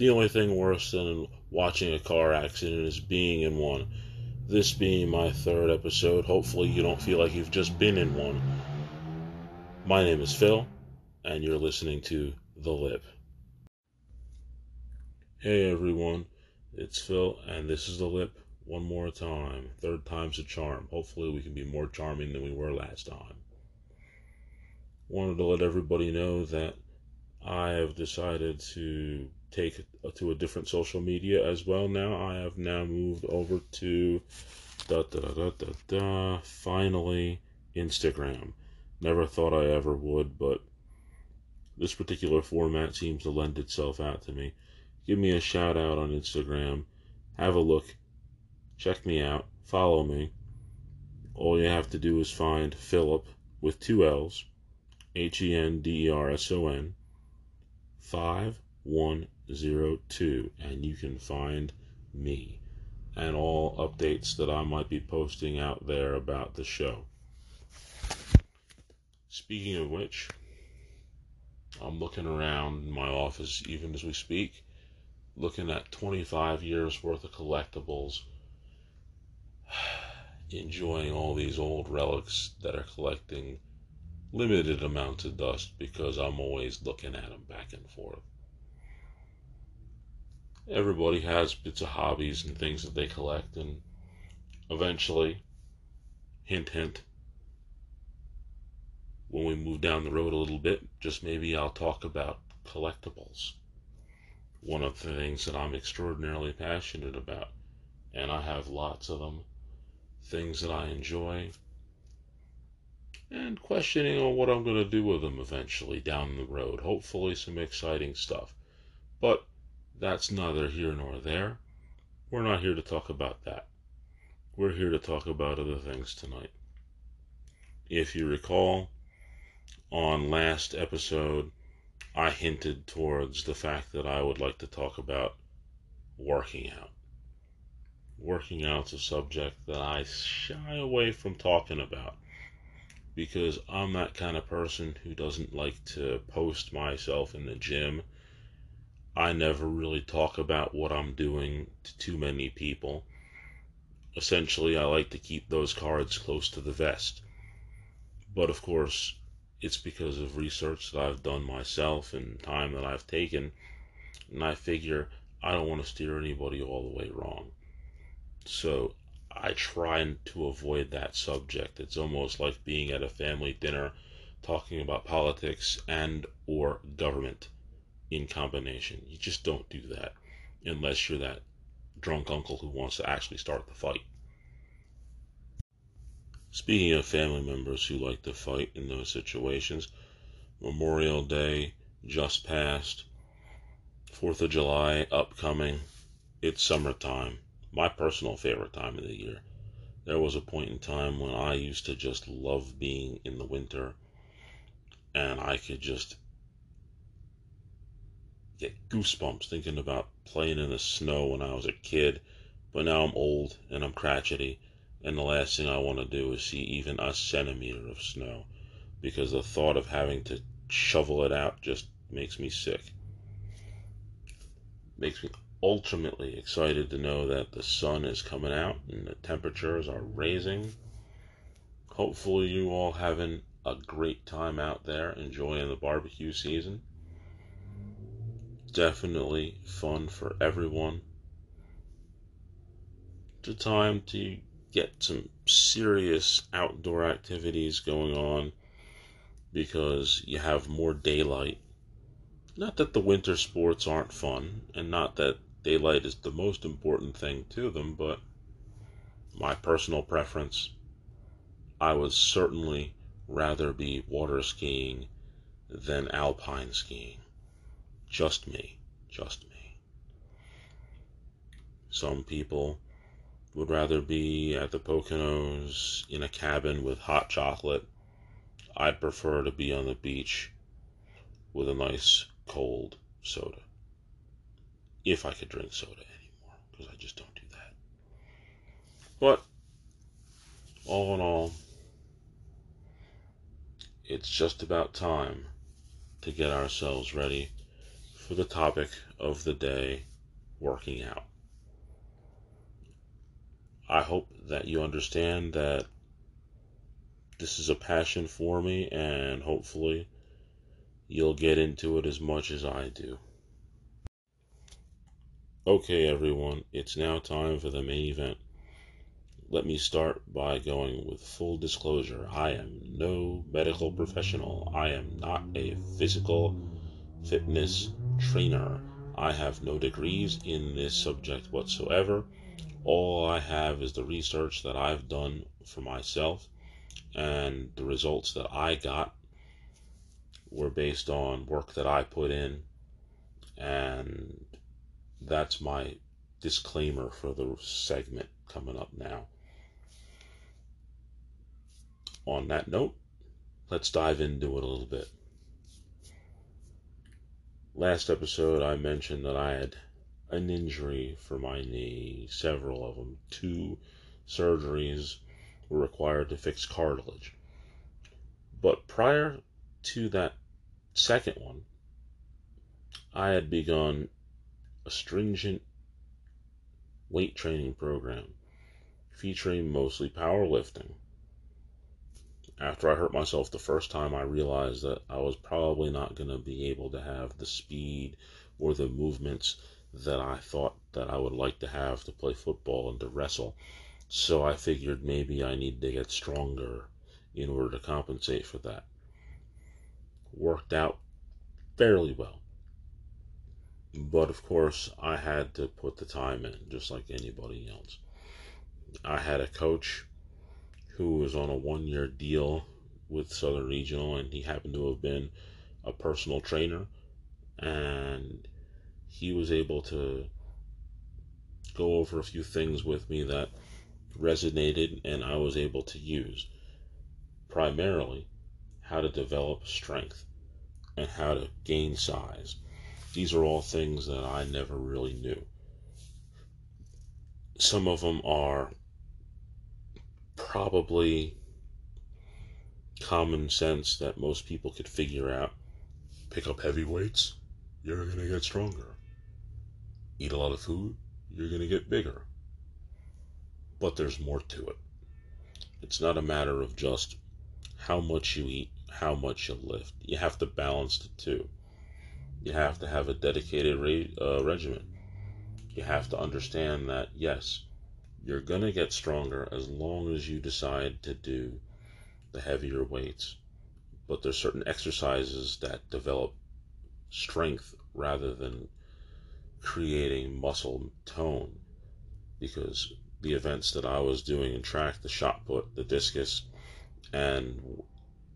The only thing worse than watching a car accident is being in one. This being my third episode, hopefully you don't feel like you've just been in one. My name is Phil, and you're listening to The Lip. Hey everyone, it's Phil, and this is The Lip one more time. Third time's a charm. Hopefully, we can be more charming than we were last time. Wanted to let everybody know that I have decided to take to a different social media as well now. I have now moved over to da da da da da, finally Instagram. Never thought I ever would, but this particular format seems to lend itself out to me. Give me a shout out on Instagram. Have a look. Check me out. Follow me. All you have to do is find Philip with two L's, H E N D E R S O N, 5102, and you can find me and all updates that I might be posting out there about the show. Speaking of which, I'm looking around my office even as we speak, looking at 25 years worth of collectibles, enjoying all these old relics that are collecting limited amounts of dust because I'm always looking at them back and forth. Everybody has bits of hobbies and things that they collect, and eventually, hint, hint, when we move down the road a little bit, just maybe I'll talk about collectibles. One of the things that I'm extraordinarily passionate about, and I have lots of them, things that I enjoy, and questioning on what I'm going to do with them eventually down the road. Hopefully, some exciting stuff. But that's neither here nor there. We're not here to talk about that. We're here to talk about other things tonight. If you recall, on last episode, I hinted towards the fact that I would like to talk about working out. Working out's a subject that I shy away from talking about because I'm that kind of person who doesn't like to post myself in the gym. I never really talk about what I'm doing to too many people. Essentially, I like to keep those cards close to the vest. But of course, it's because of research that I've done myself and time that I've taken. And I figure I don't want to steer anybody all the way wrong. So I try to avoid that subject. It's almost like being at a family dinner talking about politics and or government in combination. You just don't do that unless you're that drunk uncle who wants to actually start the fight. Speaking of family members who like to fight in those situations, Memorial Day just passed, Fourth of July upcoming. It's summertime my personal favorite time of the year. There was a point in time when I used to just love being in the winter and I could just get goosebumps thinking about playing in the snow when I was a kid. But now I'm old and I'm crotchety, and the last thing I want to do is see even a centimeter of snow because the thought of having to shovel it out just makes me sick. Makes me ultimately excited to know that the sun is coming out and the temperatures are raising. Hopefully, you all having a great time out there enjoying the barbecue season. Definitely fun for everyone. It's a time to get some serious outdoor activities going on because you have more daylight. Not that the winter sports aren't fun, and not that daylight is the most important thing to them, but my personal preference, I would certainly rather be water skiing than alpine skiing. Just me. Just me. Some people would rather be at the Poconos in a cabin with hot chocolate. I'd prefer to be on the beach with a nice cold soda if I could drink soda anymore, because I just don't do that. But all in all, it's just about time to get ourselves ready for the topic of the day working out. I hope that you understand that this is a passion for me, and hopefully, you'll get into it as much as I do. Okay, everyone, it's now time for the main event. Let me start by going with full disclosure. I am no medical professional. I am not a physical fitness trainer. I have no degrees in this subject whatsoever. All I have is the research that I've done for myself, and the results that I got were based on work that I put in, and that's my disclaimer for the segment coming up now. On that note, let's dive into it a little bit. Last episode, I mentioned that I had an injury for my knee, several of them. Two surgeries were required to fix cartilage. But prior to that second one, I had begun a stringent weight training program featuring mostly powerlifting. After I hurt myself the first time, I realized that I was probably not going to be able to have the speed or the movements that I thought that I would like to have to play football and to wrestle. So I figured maybe I need to get stronger in order to compensate for that. Worked out fairly well. But of course, I had to put the time in, just like anybody else. I had a coach who was on a one year deal with Southern Regional, and he happened to have been a personal trainer. And he was able to go over a few things with me that resonated and I was able to use. Primarily, how to develop strength and how to gain size. These are all things that I never really knew. Some of them are probably common sense that most people could figure out. Pick up heavy weights, you're going to get stronger eat a lot of food, you're going to get bigger. But there's more to it. It's not a matter of just how much you eat, how much you lift. You have to balance the two. You have to have a dedicated re- uh, regimen. You have to understand that, yes, you're going to get stronger as long as you decide to do the heavier weights. But there's certain exercises that develop strength rather than creating muscle tone because the events that I was doing in track, the shot put, the discus, and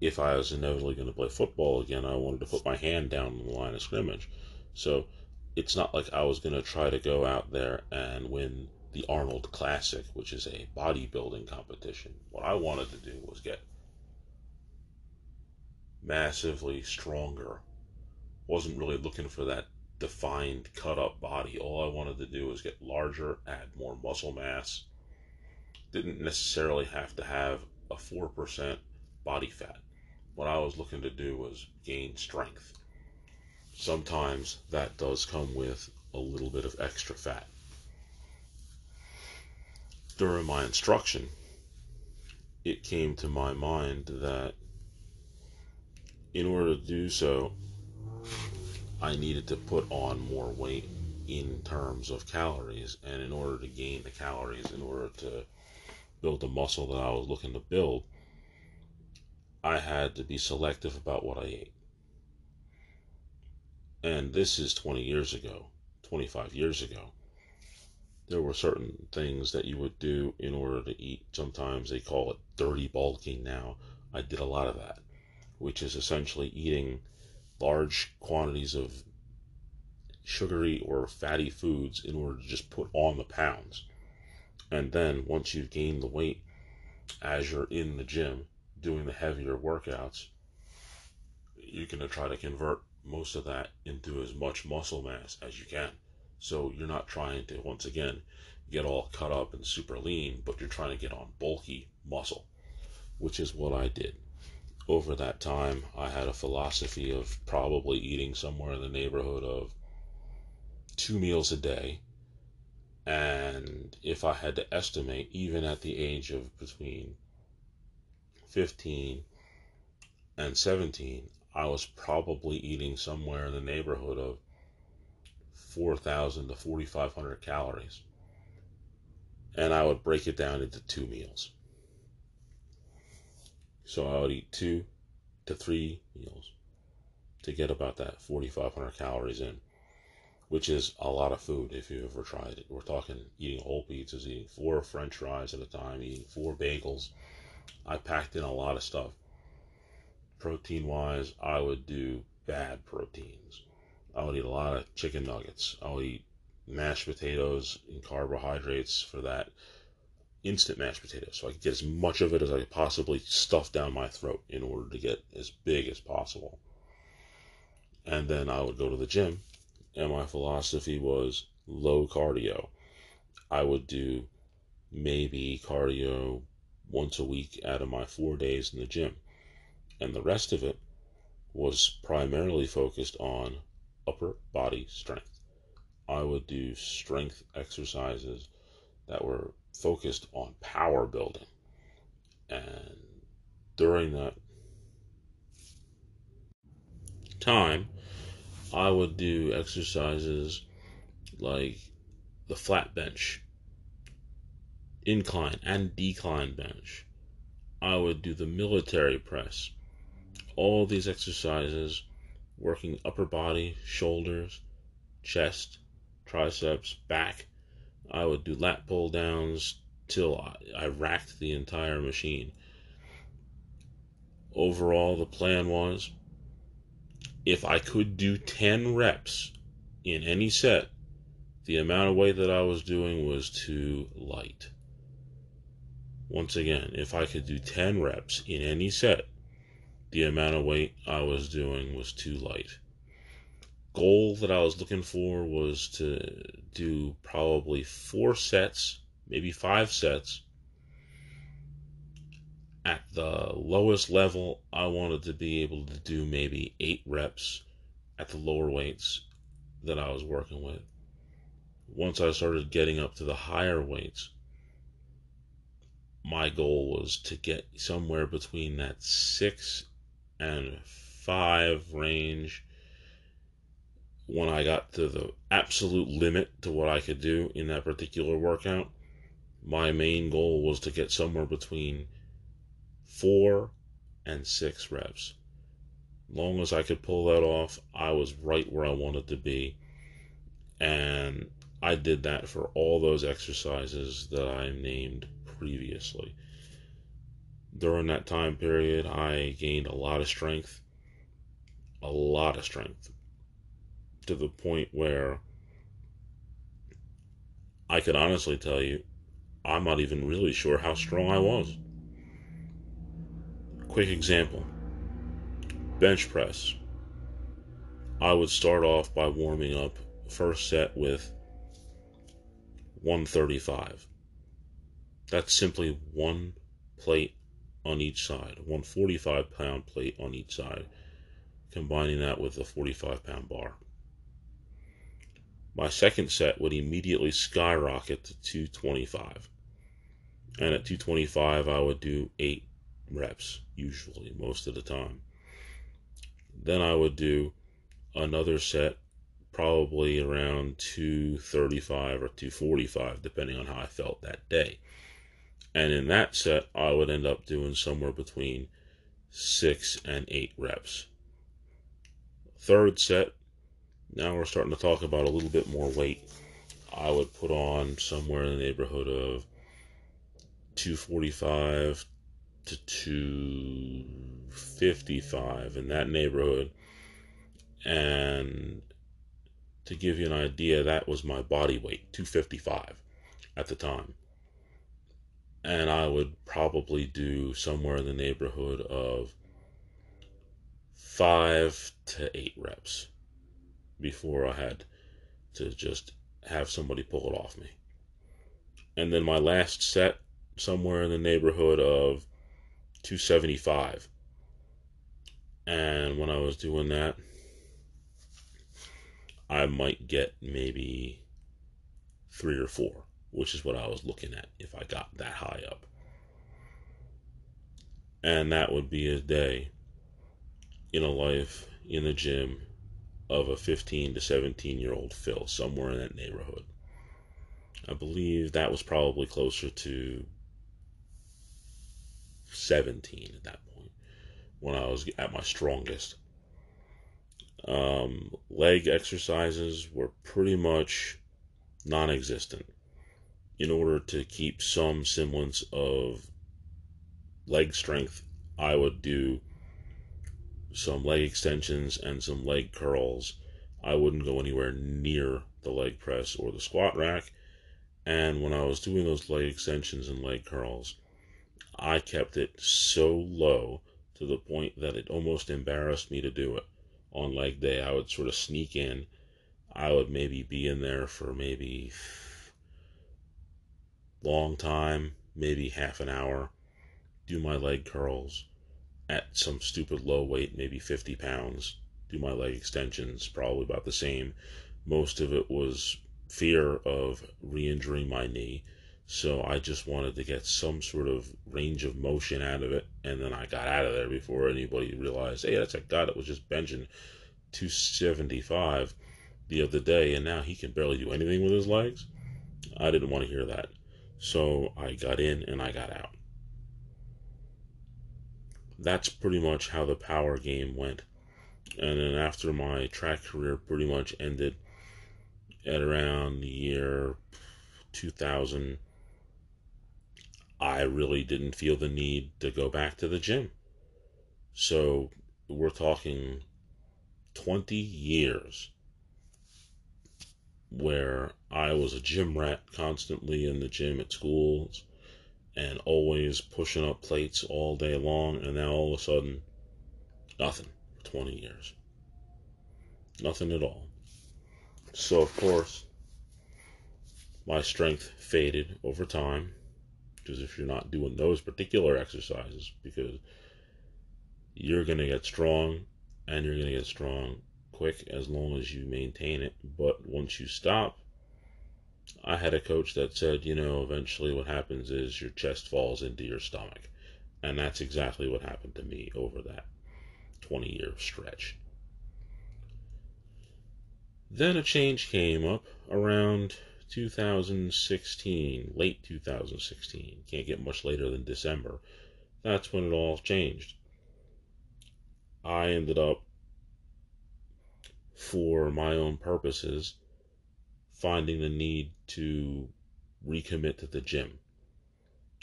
if I was inevitably going to play football again, I wanted to put my hand down on the line of scrimmage. So it's not like I was going to try to go out there and win the Arnold Classic, which is a bodybuilding competition. What I wanted to do was get massively stronger. Wasn't really looking for that defined, cut up body. All I wanted to do was get larger, add more muscle mass. Didn't necessarily have to have a 4% body fat. What I was looking to do was gain strength. Sometimes that does come with a little bit of extra fat. During my instruction, it came to my mind that in order to do so, I needed to put on more weight in terms of calories. And in order to gain the calories, in order to build the muscle that I was looking to build, I had to be selective about what I ate. And this is 20 years ago, 25 years ago. There were certain things that you would do in order to eat. Sometimes they call it dirty bulking now. I did a lot of that, which is essentially eating large quantities of sugary or fatty foods in order to just put on the pounds. And then once you've gained the weight, as you're in the gym doing the heavier workouts, you're going to try to convert most of that into as much muscle mass as you can. So you're not trying to, once again, get all cut up and super lean, but you're trying to get on bulky muscle, which is what I did over that time, I had a philosophy of probably eating somewhere in the neighborhood of two meals a day. And if I had to estimate, even at the age of between 15 and 17, I was probably eating somewhere in the neighborhood of 4,000 to 4,500 calories. And I would break it down into two meals. So I would eat two to three meals to get about that 4,500 calories in, which is a lot of food if you have ever tried it. We're talking eating whole pizzas, eating four french fries at a time, eating four bagels. I packed in a lot of stuff. Protein wise, I would do bad proteins. I would eat a lot of chicken nuggets. I would eat mashed potatoes and carbohydrates for that instant mashed potatoes. So I could get as much of it as I could possibly stuff down my throat in order to get as big as possible. And then I would go to the gym, and my philosophy was low cardio. I would do maybe cardio once a week out of my four days in the gym. And the rest of it was primarily focused on upper body strength. I would do strength exercises that were focused on power building. And during that time, I would do exercises like the flat bench, incline and decline bench. I would do the military press. All these exercises working upper body, shoulders, chest, triceps, back. I would do lat pull downs till I, I racked the entire machine. Overall, the plan was if I could do 10 reps in any set, the amount of weight that I was doing was too light. Once again, if I could do 10 reps in any set, the amount of weight I was doing was too light. Goal that I was looking for was to do probably four sets, maybe five sets. At the lowest level, I wanted to be able to do maybe eight reps at the lower weights that I was working with. Once I started getting up to the higher weights, my goal was to get somewhere between that six and five range when I got to the absolute limit to what I could do in that particular workout. My main goal was to get somewhere between four and six reps. Long as I could pull that off, I was right where I wanted to be. And I did that for all those exercises that I named previously during that time period, I gained a lot of strength, a lot of strength, to the point where I could honestly tell you, I'm not even really sure how strong I was. Quick example bench press. I would start off by warming up first set with 135. That's simply one plate on each side, one 45 pound plate on each side, combining that with a 45 pound bar. My second set would immediately skyrocket to 225. And at 225, I would do eight reps, usually, most of the time. Then I would do another set, probably around 235 or 245, depending on how I felt that day. And in that set, I would end up doing somewhere between six and eight reps. Third set, now we're starting to talk about a little bit more weight. I would put on somewhere in the neighborhood of 245 to 255 in that neighborhood. And to give you an idea, that was my body weight, 255 at the time and I would probably do somewhere in the neighborhood of five to eight reps before I had to just have somebody pull it off me. And then my last set, somewhere in the neighborhood of 275. And when I was doing that, I might get maybe three or four, which is what I was looking at if I got that high up. And that would be a day in a life in the gym of a 15 to 17 year old Phil, somewhere in that neighborhood. I believe that was probably closer to 17 at that point when I was at my strongest. Um, leg exercises were pretty much non existent in order to keep some semblance of leg strength, I would do some leg extensions and some leg curls. I wouldn't go anywhere near the leg press or the squat rack. And when I was doing those leg extensions and leg curls, I kept it so low to the point that it almost embarrassed me to do it. On leg day, I would sort of sneak in. I would maybe be in there for maybe long time, maybe half an hour, do my leg curls at some stupid low weight, maybe 50 pounds, do my leg extensions, probably about the same. Most of it was fear of re injuring my knee. So I just wanted to get some sort of range of motion out of it, and then I got out of there before anybody realized, hey, that's a guy that was just benching 275 the other day, and now he can barely do anything with his legs. I didn't want to hear that. So I got in and I got out that's pretty much how the power game went. And then after my track career pretty much ended at around the year 2000, I really didn't feel the need to go back to the gym. So we're talking 20 years where I was a gym rat constantly in the gym at schools and always pushing up plates all day long, and now all of a sudden, nothing for 20 years. Nothing at all. So, of course, my strength faded over time because if you're not doing those particular exercises, because you're going to get strong and you're going to get strong quick as long as you maintain it. But once you stop, I had a coach that said, you know, eventually what happens is your chest falls into your stomach. And that's exactly what happened to me over that 20 year stretch. Then a change came up around 2016, late 2016. Can't get much later than December. That's when it all changed. I ended up, for my own purposes, finding the need to recommit to the gym.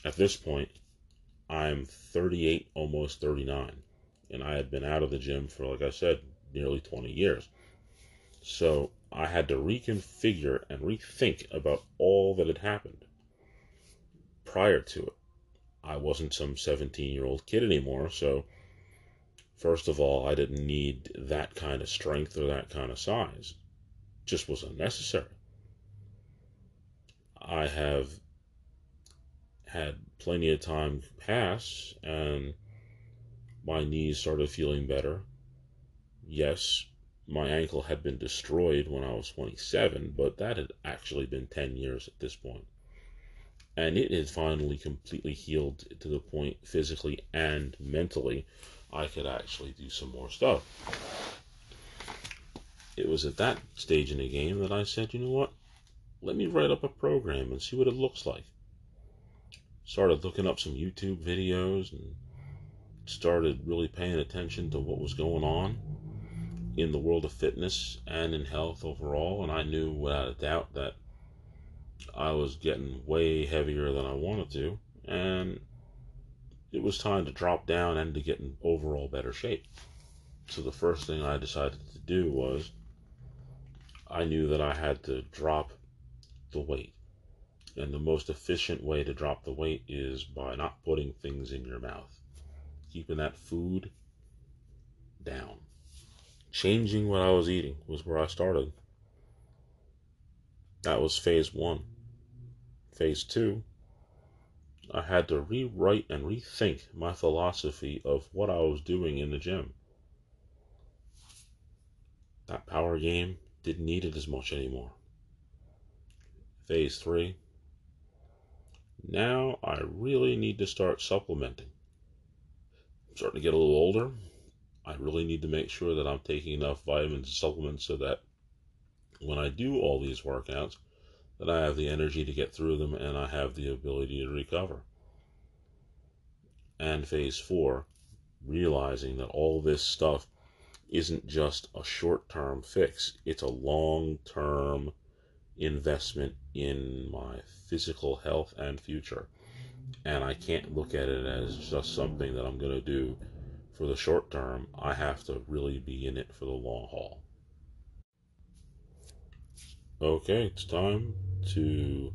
At this point, I'm 38, almost 39, and I had been out of the gym for, like I said, nearly 20 years. So I had to reconfigure and rethink about all that had happened prior to it. I wasn't some 17 year old kid anymore, so first of all, I didn't need that kind of strength or that kind of size. It just wasn't necessary. I have had plenty of time pass and my knees started feeling better. Yes, my ankle had been destroyed when I was 27, but that had actually been 10 years at this point. And it had finally completely healed to the point physically and mentally I could actually do some more stuff. It was at that stage in the game that I said, you know what? let me write up a program and see what it looks like. Started looking up some YouTube videos and started really paying attention to what was going on in the world of fitness and in health overall. And I knew without a doubt that I was getting way heavier than I wanted to. And it was time to drop down and to get in overall better shape. So the first thing I decided to do was I knew that I had to drop the weight. And the most efficient way to drop the weight is by not putting things in your mouth, keeping that food down. Changing what I was eating was where I started. That was phase one. Phase two, I had to rewrite and rethink my philosophy of what I was doing in the gym. That power game didn't need it as much anymore. Phase three. Now I really need to start supplementing. I'm starting to get a little older. I really need to make sure that I'm taking enough vitamins and supplements so that when I do all these workouts, that I have the energy to get through them and I have the ability to recover. And phase four, realizing that all this stuff isn't just a short term fix, it's a long term investment in my physical health and future. And I can't look at it as just something that I'm going to do for the short term. I have to really be in it for the long haul. Okay, it's time to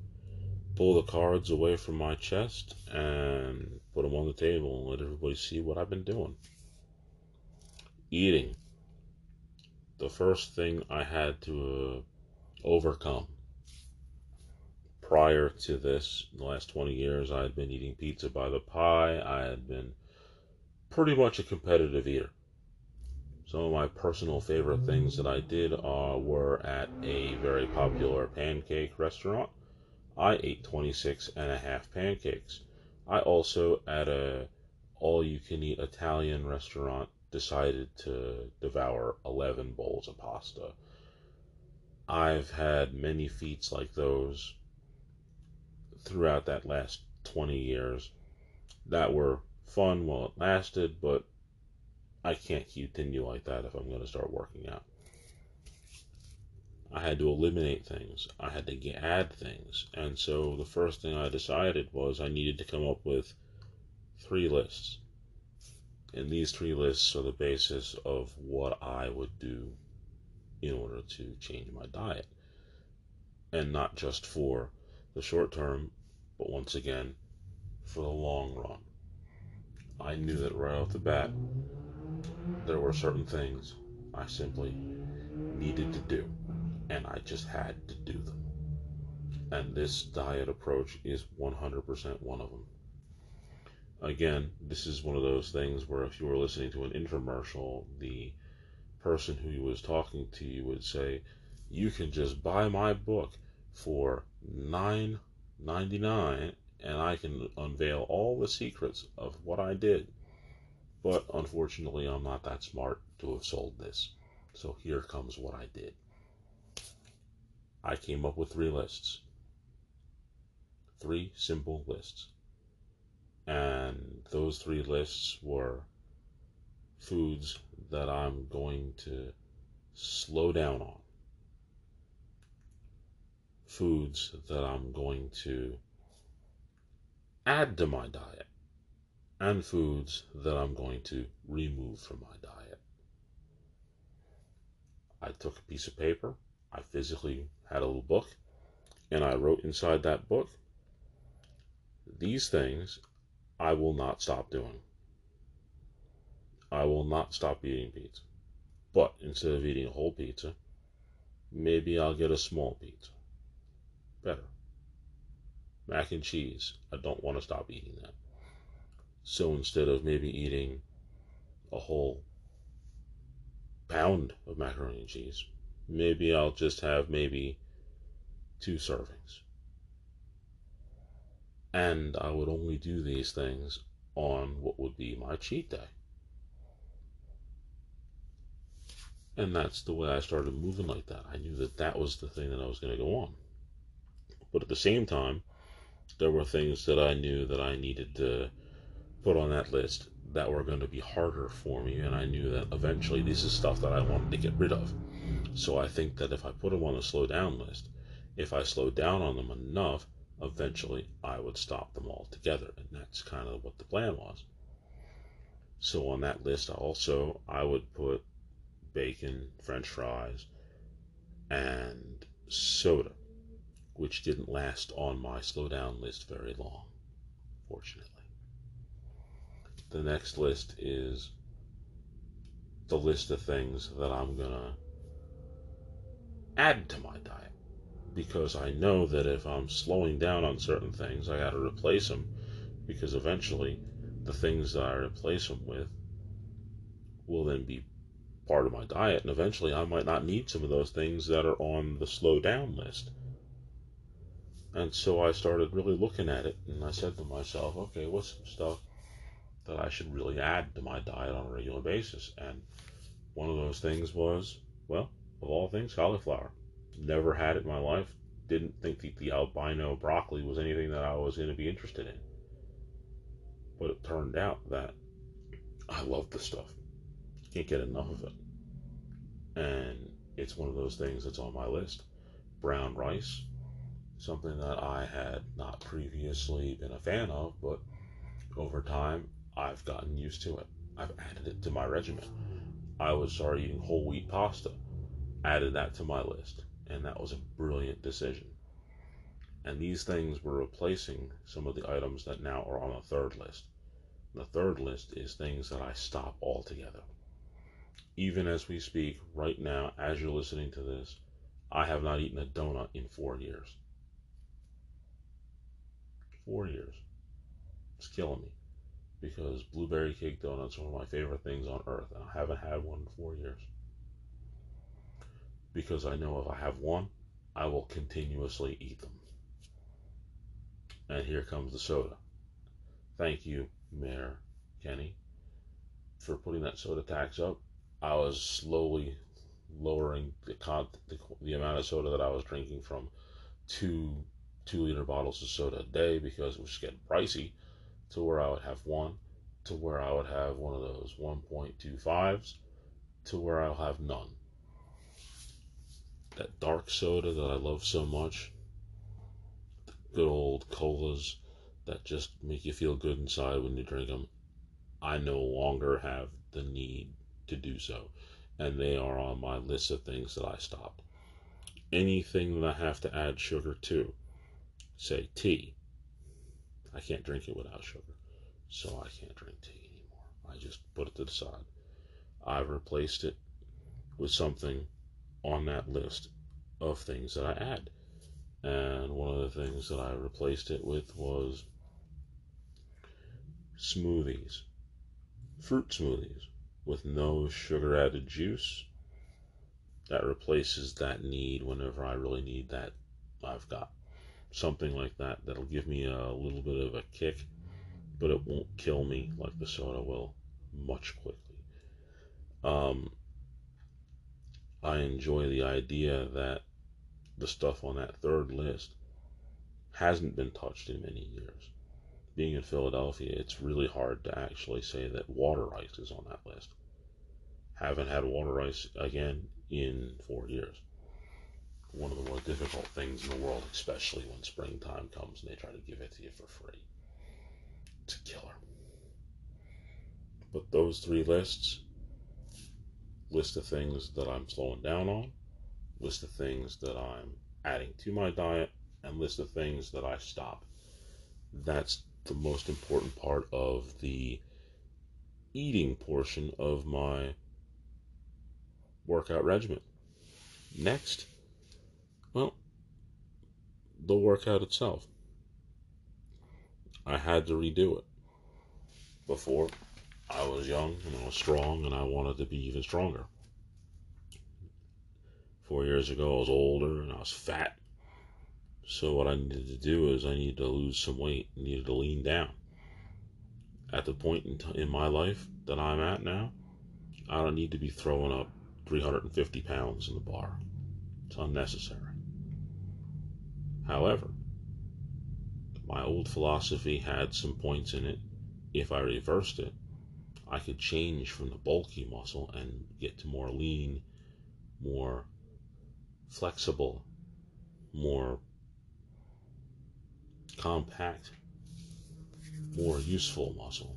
pull the cards away from my chest and put them on the table and let everybody see what I've been doing. Eating. The first thing I had to uh, overcome. Prior to this, in the last 20 years, I had been eating pizza by the pie. I had been pretty much a competitive eater. Some of my personal favorite things that I did uh, were at a very popular pancake restaurant. I ate 26 and a half pancakes. I also, at a all you can eat Italian restaurant, decided to devour 11 bowls of pasta. I've had many feats like those throughout that last 20 years that were fun while it lasted, but I can't continue like that if I'm going to start working out. I had to eliminate things. I had to add things. And so the first thing I decided was I needed to come up with three lists. And these three lists are the basis of what I would do in order to change my diet. And not just for the short term, but once again, for the long run. I knew that right off the bat there were certain things I simply needed to do, and I just had to do them. And this diet approach is 100% one of them. Again, this is one of those things where if you were listening to an infomercial, the person who was talking to you would say, "You can just buy my book for nine ninety nine, and I can unveil all the secrets of what I did." But unfortunately, I'm not that smart to have sold this. So here comes what I did. I came up with three lists. Three simple lists. And those three lists were foods that I'm going to slow down on, foods that I'm going to add to my diet, and foods that I'm going to remove from my diet. I took a piece of paper, I physically had a little book, and I wrote inside that book, these things I will not stop doing. I will not stop eating pizza. But instead of eating a whole pizza, maybe I'll get a small pizza. Better. Mac and cheese, I don't want to stop eating that. So instead of maybe eating a whole pound of macaroni and cheese, maybe I'll just have maybe two servings. And I would only do these things on what would be my cheat day. And that's the way I started moving like that. I knew that that was the thing that I was going to go on. But at the same time, there were things that I knew that I needed to put on that list that were going to be harder for me, and I knew that eventually this is stuff that I wanted to get rid of. So I think that if I put them on a slow down list, if I slowed down on them enough, eventually I would stop them altogether, and that's kind of what the plan was. So on that list, also I would put bacon, French fries, and soda, which didn't last on my slow down list very long, fortunately the next list is the list of things that I'm going to add to my diet. Because I know that if I'm slowing down on certain things, I got to replace them. Because eventually, the things that I replace them with will then be part of my diet, and eventually I might not need some of those things that are on the slow down list. And so I started really looking at it, and I said to myself, okay, what's some stuff that I should really add to my diet on a regular basis? And one of those things was, well, of all things, cauliflower. Never had it in my life. Didn't think that the albino broccoli was anything that I was going to be interested in. But it turned out that I love the stuff. Can't get enough of it. And it's one of those things that's on my list. Brown rice, something that I had not previously been a fan of, but over time I've gotten used to it. I've added it to my regimen. I was started eating whole wheat pasta, added that to my list, and that was a brilliant decision. And these things were replacing some of the items that now are on the third list. The third list is things that I stop altogether. Even as we speak, right now, as you're listening to this, I have not eaten a donut in four years. Four years. It's killing me because blueberry cake donuts are one of my favorite things on earth, and I haven't had one in four years. Because I know if I have one, I will continuously eat them. And here comes the soda. Thank you, Mayor Kenney, for putting that soda tax up. I was slowly lowering the, con- the, the amount of soda that I was drinking from two two liter bottles of soda a day because it was getting pricey to where I would have one, to where I would have one of those 1.25s, to where I'll have none. That dark soda that I love so much, the good old colas that just make you feel good inside when you drink them, I no longer have the need to do so. And they are on my list of things that I stopped. Anything that I have to add sugar to, say tea, I can't drink it without sugar. So I can't drink tea anymore. I just put it to the side. I've replaced it with something on that list of things that I add. And one of the things that I replaced it with was smoothies, fruit smoothies with no sugar added juice. That replaces that need whenever I really need that. I've got something like that that'll give me a little bit of a kick, but it won't kill me like the soda will much quickly. Um, I enjoy the idea that the stuff on that third list hasn't been touched in many years. Being in Philadelphia, it's really hard to actually say that water ice is on that list. Haven't had water ice again in four years one of the more difficult things in the world, especially when springtime comes and they try to give it to you for free. It's a killer. But those three lists list of things that I'm slowing down on, list of things that I'm adding to my diet, and list of things that I stop. That's the most important part of the eating portion of my workout regimen. Next, the workout itself. I had to redo it. Before, I was young and I was strong and I wanted to be even stronger. Four years ago, I was older and I was fat. So, what I needed to do is I needed to lose some weight, I needed to lean down. At the point in, t- in my life that I'm at now, I don't need to be throwing up 350 pounds in the bar. It's unnecessary. However, my old philosophy had some points in it. If I reversed it, I could change from the bulky muscle and get to more lean, more flexible, more compact, more useful muscle,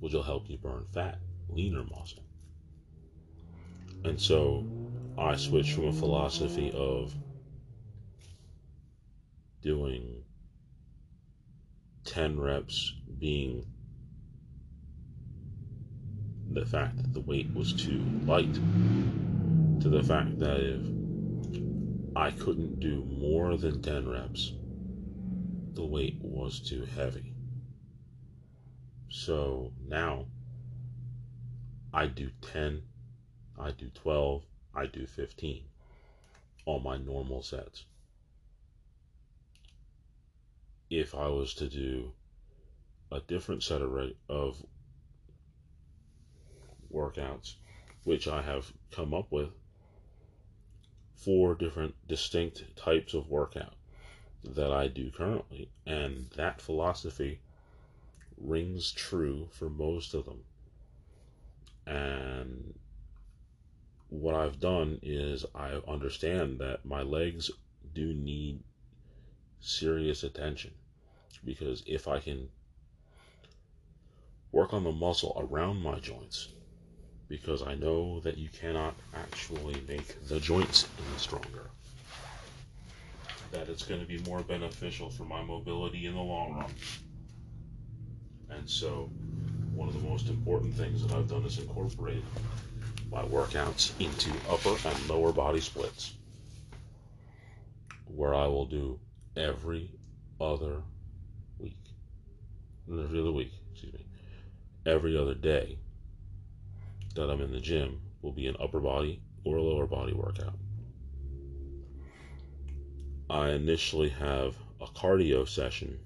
which will help you burn fat, leaner muscle. And so I switched from a philosophy of doing 10 reps being the fact that the weight was too light to the fact that if I couldn't do more than 10 reps, the weight was too heavy. So now I do 10, I do 12, I do 15 on my normal sets. If I was to do a different set of, of workouts, which I have come up with four different distinct types of workout that I do currently, and that philosophy rings true for most of them. And what I've done is I understand that my legs do need serious attention because if I can work on the muscle around my joints because I know that you cannot actually make the joints any stronger. That it's going to be more beneficial for my mobility in the long run. And so, one of the most important things that I've done is incorporate my workouts into upper and lower body splits, where I will do every other week, every other week, excuse me, every other day that I'm in the gym will be an upper body or lower body workout. I initially have a cardio session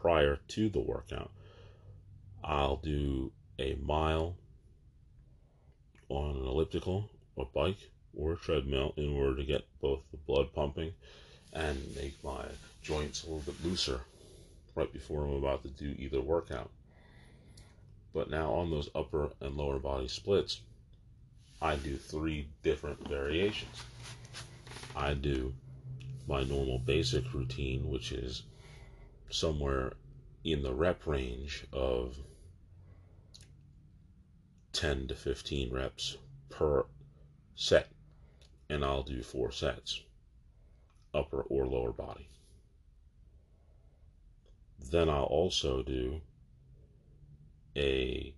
prior to the workout. I'll do a mile on an elliptical, a bike, or a treadmill in order to get both the blood pumping and make my joints a little bit looser right before I'm about to do either workout. But now on those upper and lower body splits, I do three different variations. I do my normal basic routine, which is somewhere in the rep range of 10 to 15 reps per set. And I'll do four sets, upper or lower body. Then I'll also do a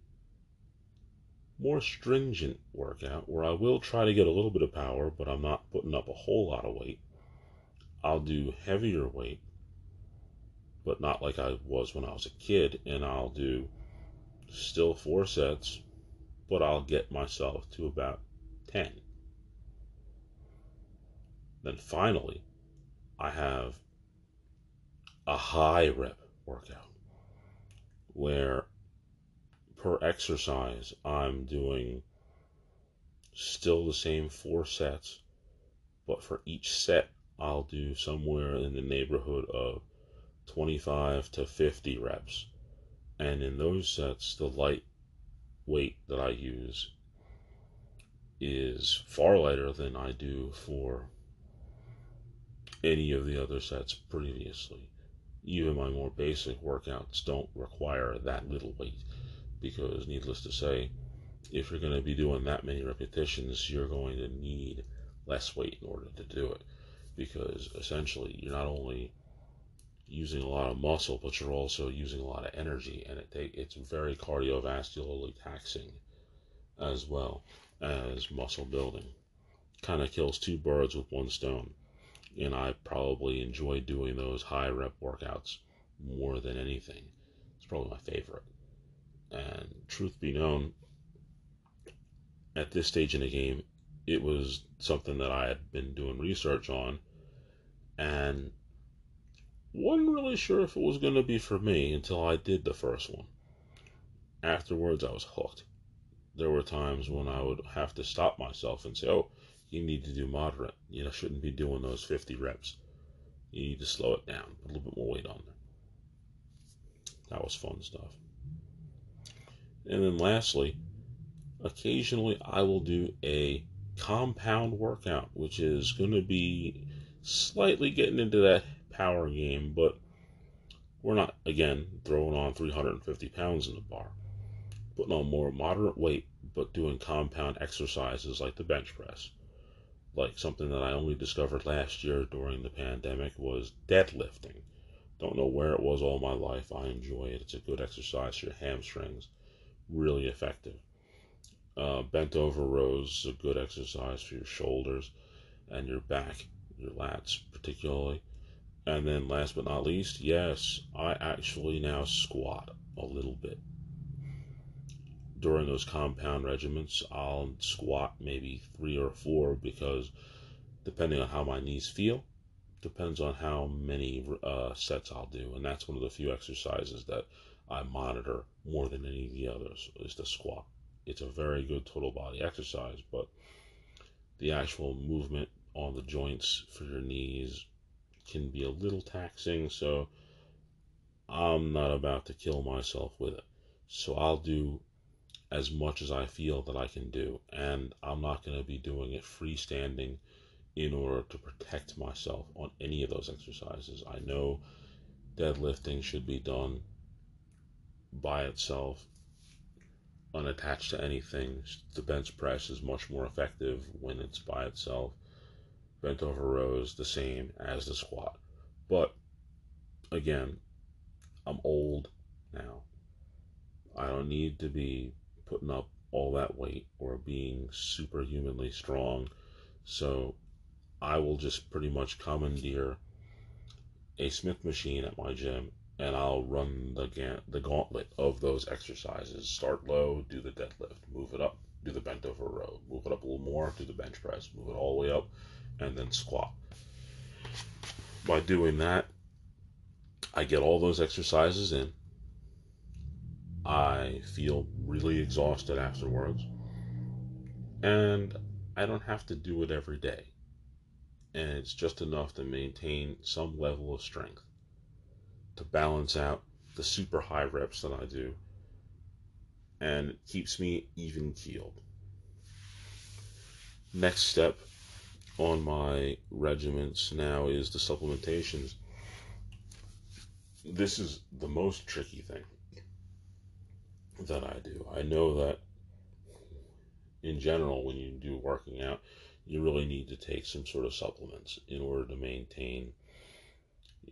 more stringent workout where I will try to get a little bit of power, but I'm not putting up a whole lot of weight. I'll do heavier weight, but not like I was when I was a kid, and I'll do still four sets, but I'll get myself to about 10. Then finally, I have a high rep workout where per exercise, I'm doing still the same four sets, but for each set, I'll do somewhere in the neighborhood of 25 to 50 reps. And in those sets, the light weight that I use is far lighter than I do for any of the other sets previously. Even my more basic workouts don't require that little weight because, needless to say, if you're going to be doing that many repetitions, you're going to need less weight in order to do it. Because essentially, you're not only using a lot of muscle, but you're also using a lot of energy, and it take, it's very cardiovascularly taxing as well as muscle building. Kind of kills two birds with one stone, and I probably enjoy doing those high rep workouts more than anything. It's probably my favorite. And truth be known, at this stage in the game, it was something that I had been doing research on and wasn't really sure if it was going to be for me until I did the first one. Afterwards, I was hooked. There were times when I would have to stop myself and say, Oh, you need to do moderate. You know, shouldn't be doing those 50 reps. You need to slow it down, put a little bit more weight on there. That was fun stuff. And then lastly, occasionally I will do a compound workout, which is going to be slightly getting into that power game, but we're not, again, throwing on 350 pounds in the bar. Putting on more moderate weight, but doing compound exercises like the bench press. Like something that I only discovered last year during the pandemic was deadlifting. Don't know where it was all my life. I enjoy it. It's a good exercise for your hamstrings really effective. Uh, bent over rows is a good exercise for your shoulders and your back, your lats particularly. And then last but not least, yes, I actually now squat a little bit. During those compound regiments, I'll squat maybe three or four because depending on how my knees feel, depends on how many uh, sets I'll do. And that's one of the few exercises that I monitor more than any of the others is the squat. It's a very good total body exercise, but the actual movement on the joints for your knees can be a little taxing. So I'm not about to kill myself with it. So I'll do as much as I feel that I can do. And I'm not going to be doing it freestanding in order to protect myself on any of those exercises. I know deadlifting should be done by itself, unattached to anything. The bench press is much more effective when it's by itself. Bent over rows, the same as the squat. But again, I'm old now. I don't need to be putting up all that weight or being superhumanly strong. So I will just pretty much commandeer a Smith machine at my gym and I'll run the ga- the gauntlet of those exercises. Start low, do the deadlift, move it up, do the bent over row, move it up a little more, do the bench press, move it all the way up, and then squat. By doing that, I get all those exercises in. I feel really exhausted afterwards. And I don't have to do it every day. And it's just enough to maintain some level of strength to balance out the super high reps that I do. And it keeps me even keeled. Next step on my regiments now is the supplementations. This is the most tricky thing that I do. I know that in general, when you do working out, you really need to take some sort of supplements in order to maintain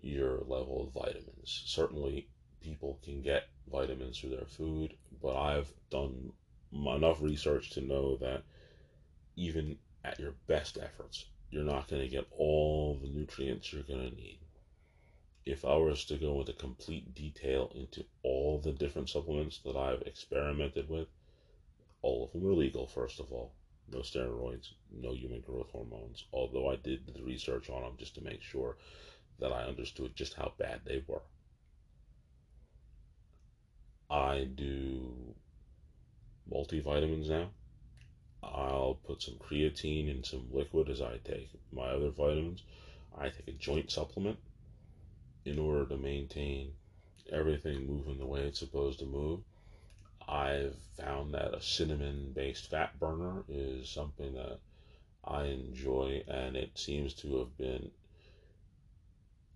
your level of vitamins. Certainly, people can get vitamins through their food, but I've done enough research to know that even at your best efforts, you're not going to get all the nutrients you're going to need if I was to go into complete detail into all the different supplements that I've experimented with, all of them are legal, first of all. No steroids, no human growth hormones, although I did the research on them just to make sure that I understood just how bad they were. I do multivitamins now. I'll put some creatine in some liquid as I take my other vitamins. I take a joint supplement in order to maintain everything moving the way it's supposed to move. I've found that a cinnamon based fat burner is something that I enjoy and it seems to have been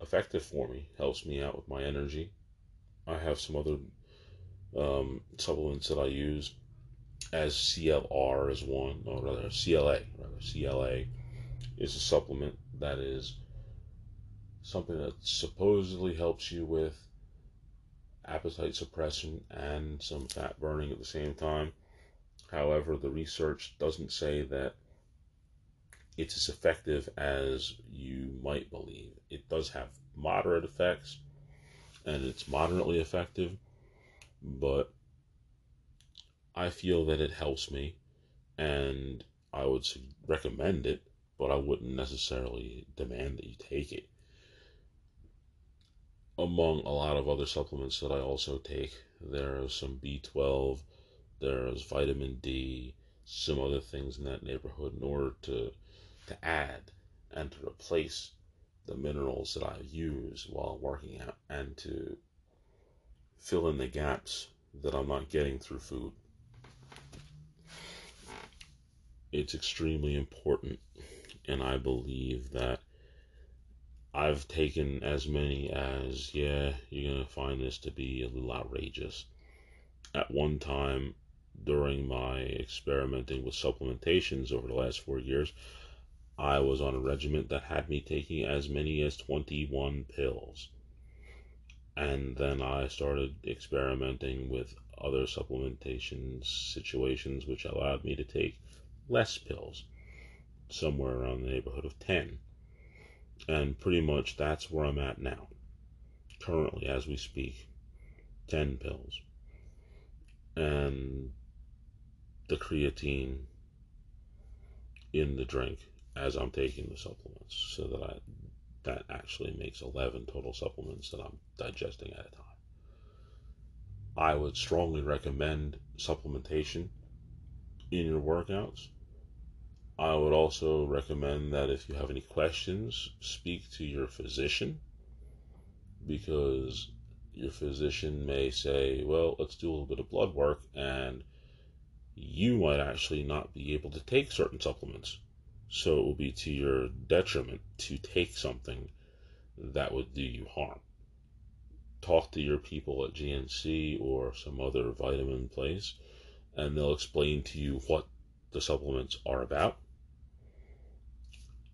effective for me, helps me out with my energy. I have some other um, supplements that I use as CLR is one, or rather CLA, rather CLA is a supplement that is something that supposedly helps you with appetite suppression and some fat burning at the same time. However, the research doesn't say that it's as effective as you might believe. It does have moderate effects and it's moderately effective, but I feel that it helps me and I would recommend it, but I wouldn't necessarily demand that you take it among a lot of other supplements that I also take. There is some B12, there's vitamin D, some other things in that neighborhood in order to to add and to replace the minerals that I use while working out and to fill in the gaps that I'm not getting through food. It's extremely important, and I believe that I've taken as many as, yeah, you're going to find this to be a little outrageous. At one time, during my experimenting with supplementations over the last four years, I was on a regiment that had me taking as many as 21 pills. And then I started experimenting with other supplementation situations which allowed me to take less pills, somewhere around the neighborhood of 10. And pretty much that's where I'm at now. Currently, as we speak, 10 pills. And the creatine in the drink as I'm taking the supplements so that I that actually makes 11 total supplements that I'm digesting at a time. I would strongly recommend supplementation in your workouts. I would also recommend that if you have any questions, speak to your physician because your physician may say, well, let's do a little bit of blood work, and you might actually not be able to take certain supplements. So it will be to your detriment to take something that would do you harm. Talk to your people at GNC or some other vitamin place, and they'll explain to you what the supplements are about.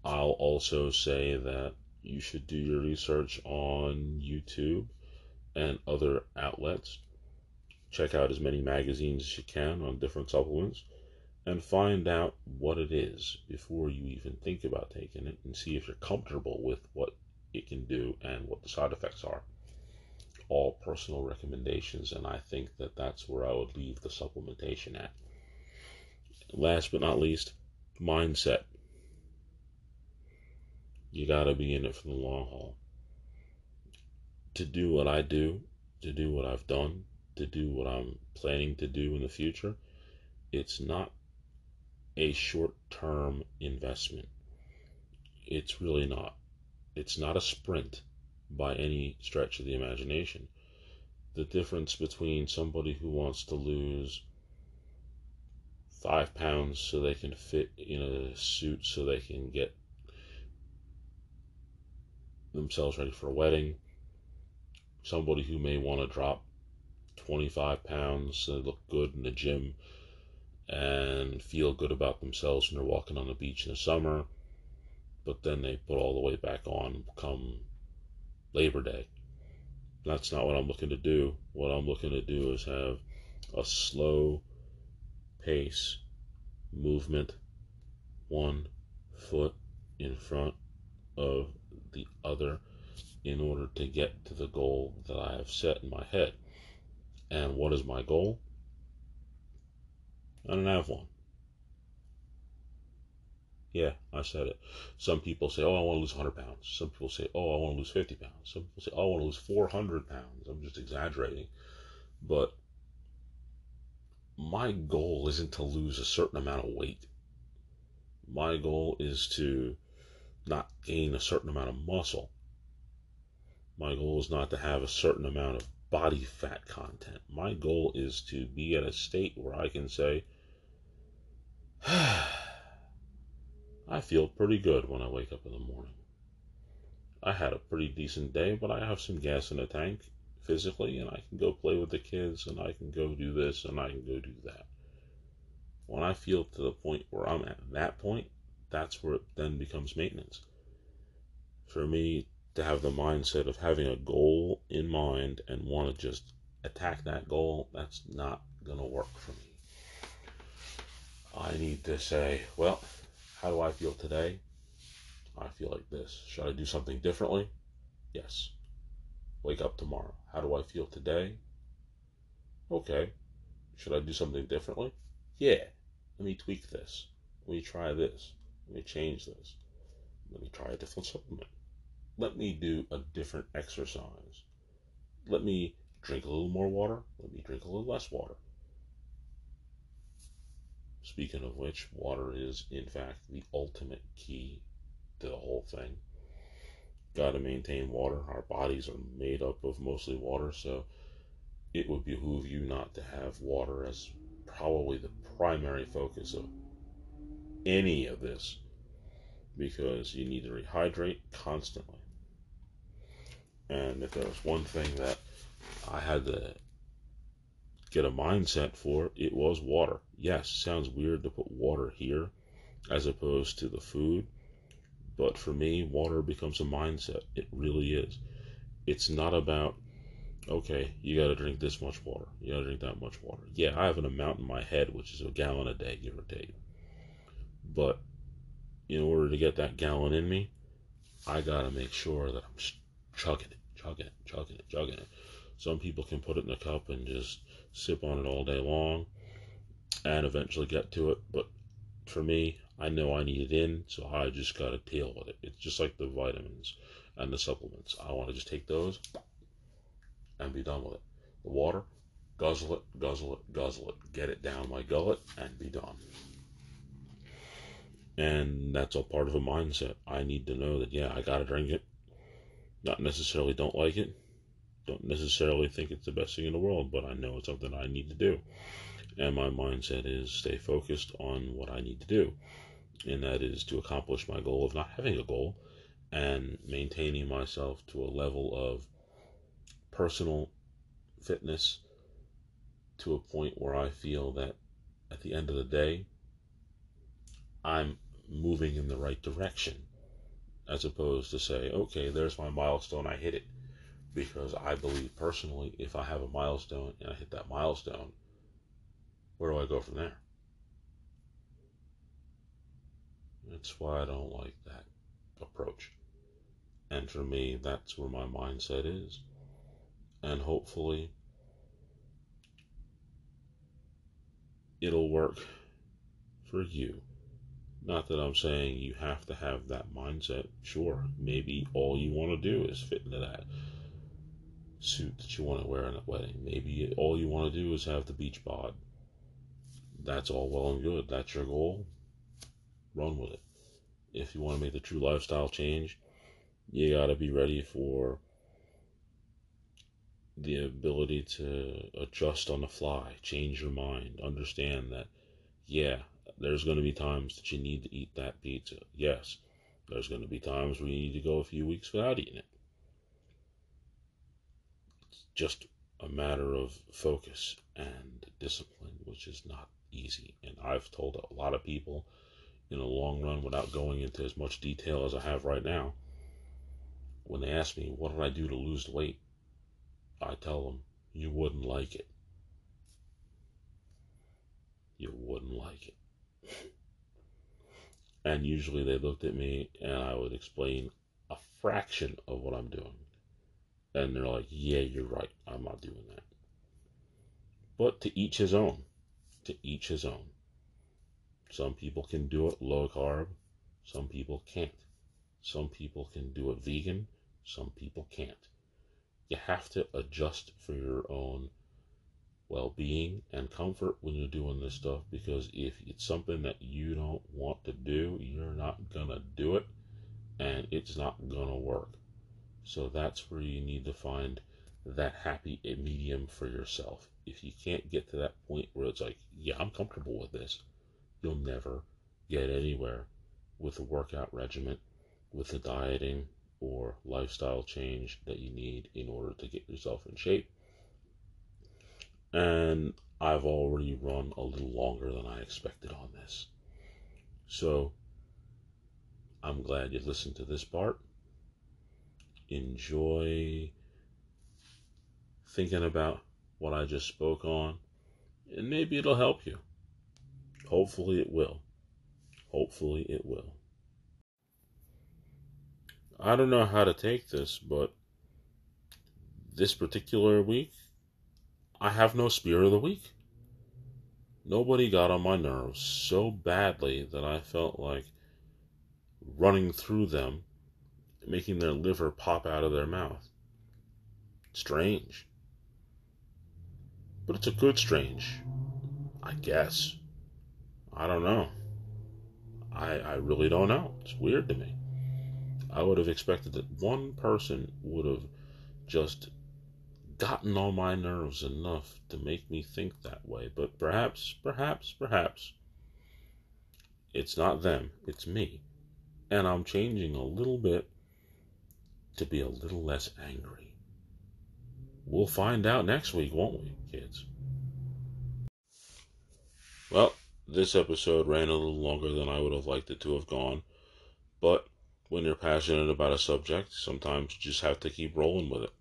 I'll also say that you should do your research on YouTube and other outlets. Check out as many magazines as you can on different supplements and find out what it is before you even think about taking it and see if you're comfortable with what it can do and what the side effects are. All personal recommendations, and I think that that's where I would leave the supplementation at. Last but not least, mindset. You got to be in it for the long haul to do what I do, to do what I've done, to do what I'm planning to do in the future, it's not a short term investment. It's really not. It's not a sprint by any stretch of the imagination. The difference between somebody who wants to lose five pounds so they can fit in a suit so they can get themselves ready for a wedding somebody who may want to drop 25 pounds, uh, look good in the gym, and feel good about themselves when they're walking on the beach in the summer, but then they put all the way back on come Labor Day. That's not what I'm looking to do. What I'm looking to do is have a slow pace movement, one foot in front of the other in order to get to the goal that I have set in my head. And what is my goal? I don't have one. Yeah, I said it. Some people say, oh, I want to lose 100 pounds. Some people say, oh, I want to lose 50 pounds. Some people say, oh, I want to lose 400 pounds. I'm just exaggerating. But my goal isn't to lose a certain amount of weight. My goal is to not gain a certain amount of muscle. My goal is not to have a certain amount of body fat content. My goal is to be at a state where I can say, I feel pretty good when I wake up in the morning. I had a pretty decent day, but I have some gas in the tank physically, and I can go play with the kids, and I can go do this, and I can go do that. When I feel to the point where I'm at that point, that's where it then becomes maintenance. For me, to have the mindset of having a goal in mind and want to just attack that goal, that's not going to work for me. I need to say, well, how do I feel today? I feel like this. Should I do something differently? Yes. Wake up tomorrow. How do I feel today? Okay. Should I do something differently? Yeah. Let me tweak this. Let me try this. Let me change this. Let me try a different supplement let me do a different exercise. Let me drink a little more water. Let me drink a little less water. Speaking of which, water is, in fact, the ultimate key to the whole thing. Got to maintain water. Our bodies are made up of mostly water, so it would behoove you not to have water as probably the primary focus of any of this because you need to rehydrate constantly. And if there was one thing that I had to get a mindset for, it was water. Yes, sounds weird to put water here as opposed to the food, but for me, water becomes a mindset. It really is. It's not about, okay, you got to drink this much water, you got to drink that much water. Yeah, I have an amount in my head, which is a gallon a day, give or take. But in order to get that gallon in me, I got to make sure that I'm chugging it chugging it, chugging it, chugging it. Some people can put it in a cup and just sip on it all day long. and eventually get to it. But for me, I know I need it in, so I just got to deal with it. It's just like the vitamins and the supplements. I want to just take those and be done with it. The water, guzzle it, guzzle it, guzzle it, get it down my gullet, and be done. And that's all part of a mindset. I need to know that, yeah, I got to drink it. Not necessarily don't like it, don't necessarily think it's the best thing in the world, but I know it's something I need to do. And my mindset is stay focused on what I need to do. And that is to accomplish my goal of not having a goal and maintaining myself to a level of personal fitness to a point where I feel that at the end of the day, I'm moving in the right direction as opposed to say, okay, there's my milestone, I hit it because I believe personally, if I have a milestone and I hit that milestone, where do I go from there? That's why I don't like that approach. And for me, that's where my mindset is. And hopefully, it'll work for you. Not that I'm saying you have to have that mindset. Sure, maybe all you want to do is fit into that suit that you want to wear in a wedding. Maybe all you want to do is have the beach bod. That's all well and good. That's your goal. Run with it. If you want to make the true lifestyle change, you got to be ready for the ability to adjust on the fly, change your mind, understand that, yeah, there's going to be times that you need to eat that pizza. Yes, there's going to be times where you need to go a few weeks without eating it It's just a matter of focus and discipline, which is not easy. And I've told a lot of people in the long run, without going into as much detail as I have right now, when they ask me, What did I do to lose weight? I tell them, You wouldn't like it. You wouldn't like it. And usually they looked at me and I would explain a fraction of what I'm doing and they're like, yeah, you're right. I'm not doing that. But to each his own. To each his own. Some people can do it low carb. Some people can't. Some people can do it vegan. Some people can't. You have to adjust for your own well being and comfort when you're doing this stuff because if it's something that you don't want to do, you're not to do it and it's not to work. So that's where you need to find that happy medium for yourself. If you can't get to that point where it's like, yeah, I'm comfortable with this, you'll never get anywhere with the workout regimen, with the dieting or lifestyle change that you need in order to get yourself in shape. And I've already run a little longer than I expected on this. So I'm glad you listened to this part enjoy thinking about what I just spoke on, and maybe it'll help you. Hopefully, it will. Hopefully, it will. I don't know how to take this, but this particular week, I have no spear of the week. Nobody got on my nerves so badly that I felt like running through them making their liver pop out of their mouth. Strange. But it's a good strange. I guess. I don't know. I, I really don't know. It's weird to me. I would have expected that one person would have just gotten on my nerves enough to make me think that way. But perhaps, perhaps, perhaps, it's not them, it's me. And I'm changing a little bit to be a little less angry. We'll find out next week, won't we, kids? Well, this episode ran a little longer than I would have liked it to have gone, but when you're passionate about a subject, sometimes you just have to keep rolling with it.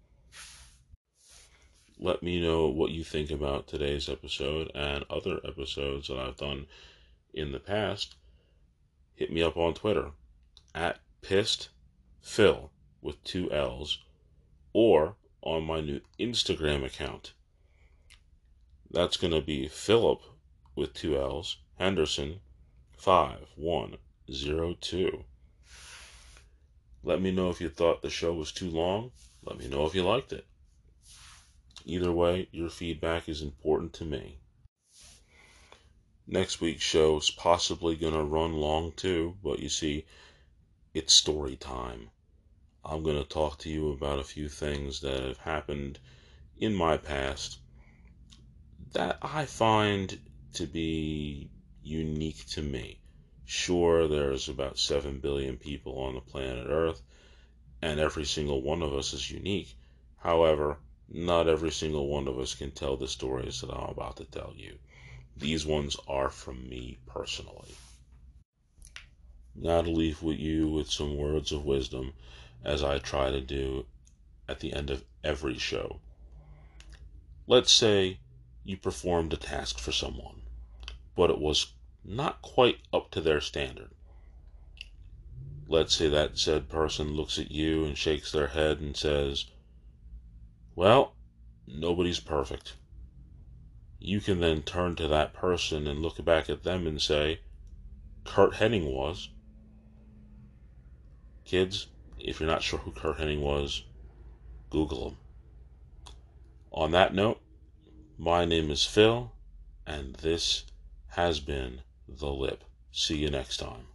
Let me know what you think about today's episode and other episodes that I've done in the past. Hit me up on Twitter at Pissed Phil with two L's, or on my new Instagram account. That's going to be Philip with two L's, Henderson 5102. Let me know if you thought the show was too long. Let me know if you liked it. Either way, your feedback is important to me. Next week's show is possibly going to run long too, but you see, it's story time. I'm going to talk to you about a few things that have happened in my past that I find to be unique to me. Sure, there's about 7 billion people on the planet Earth, and every single one of us is unique. However, not every single one of us can tell the stories that I'm about to tell you. These ones are from me personally. Now to leave with you with some words of wisdom, as I try to do at the end of every show. Let's say you performed a task for someone, but it was not quite up to their standard. Let's say that said person looks at you and shakes their head and says, Well, nobody's perfect. You can then turn to that person and look back at them and say, Curt Hennig was. Kids, if you're not sure who Curt Hennig was, Google him. On that note, my name is Phil, and this has been the lip. See you next time.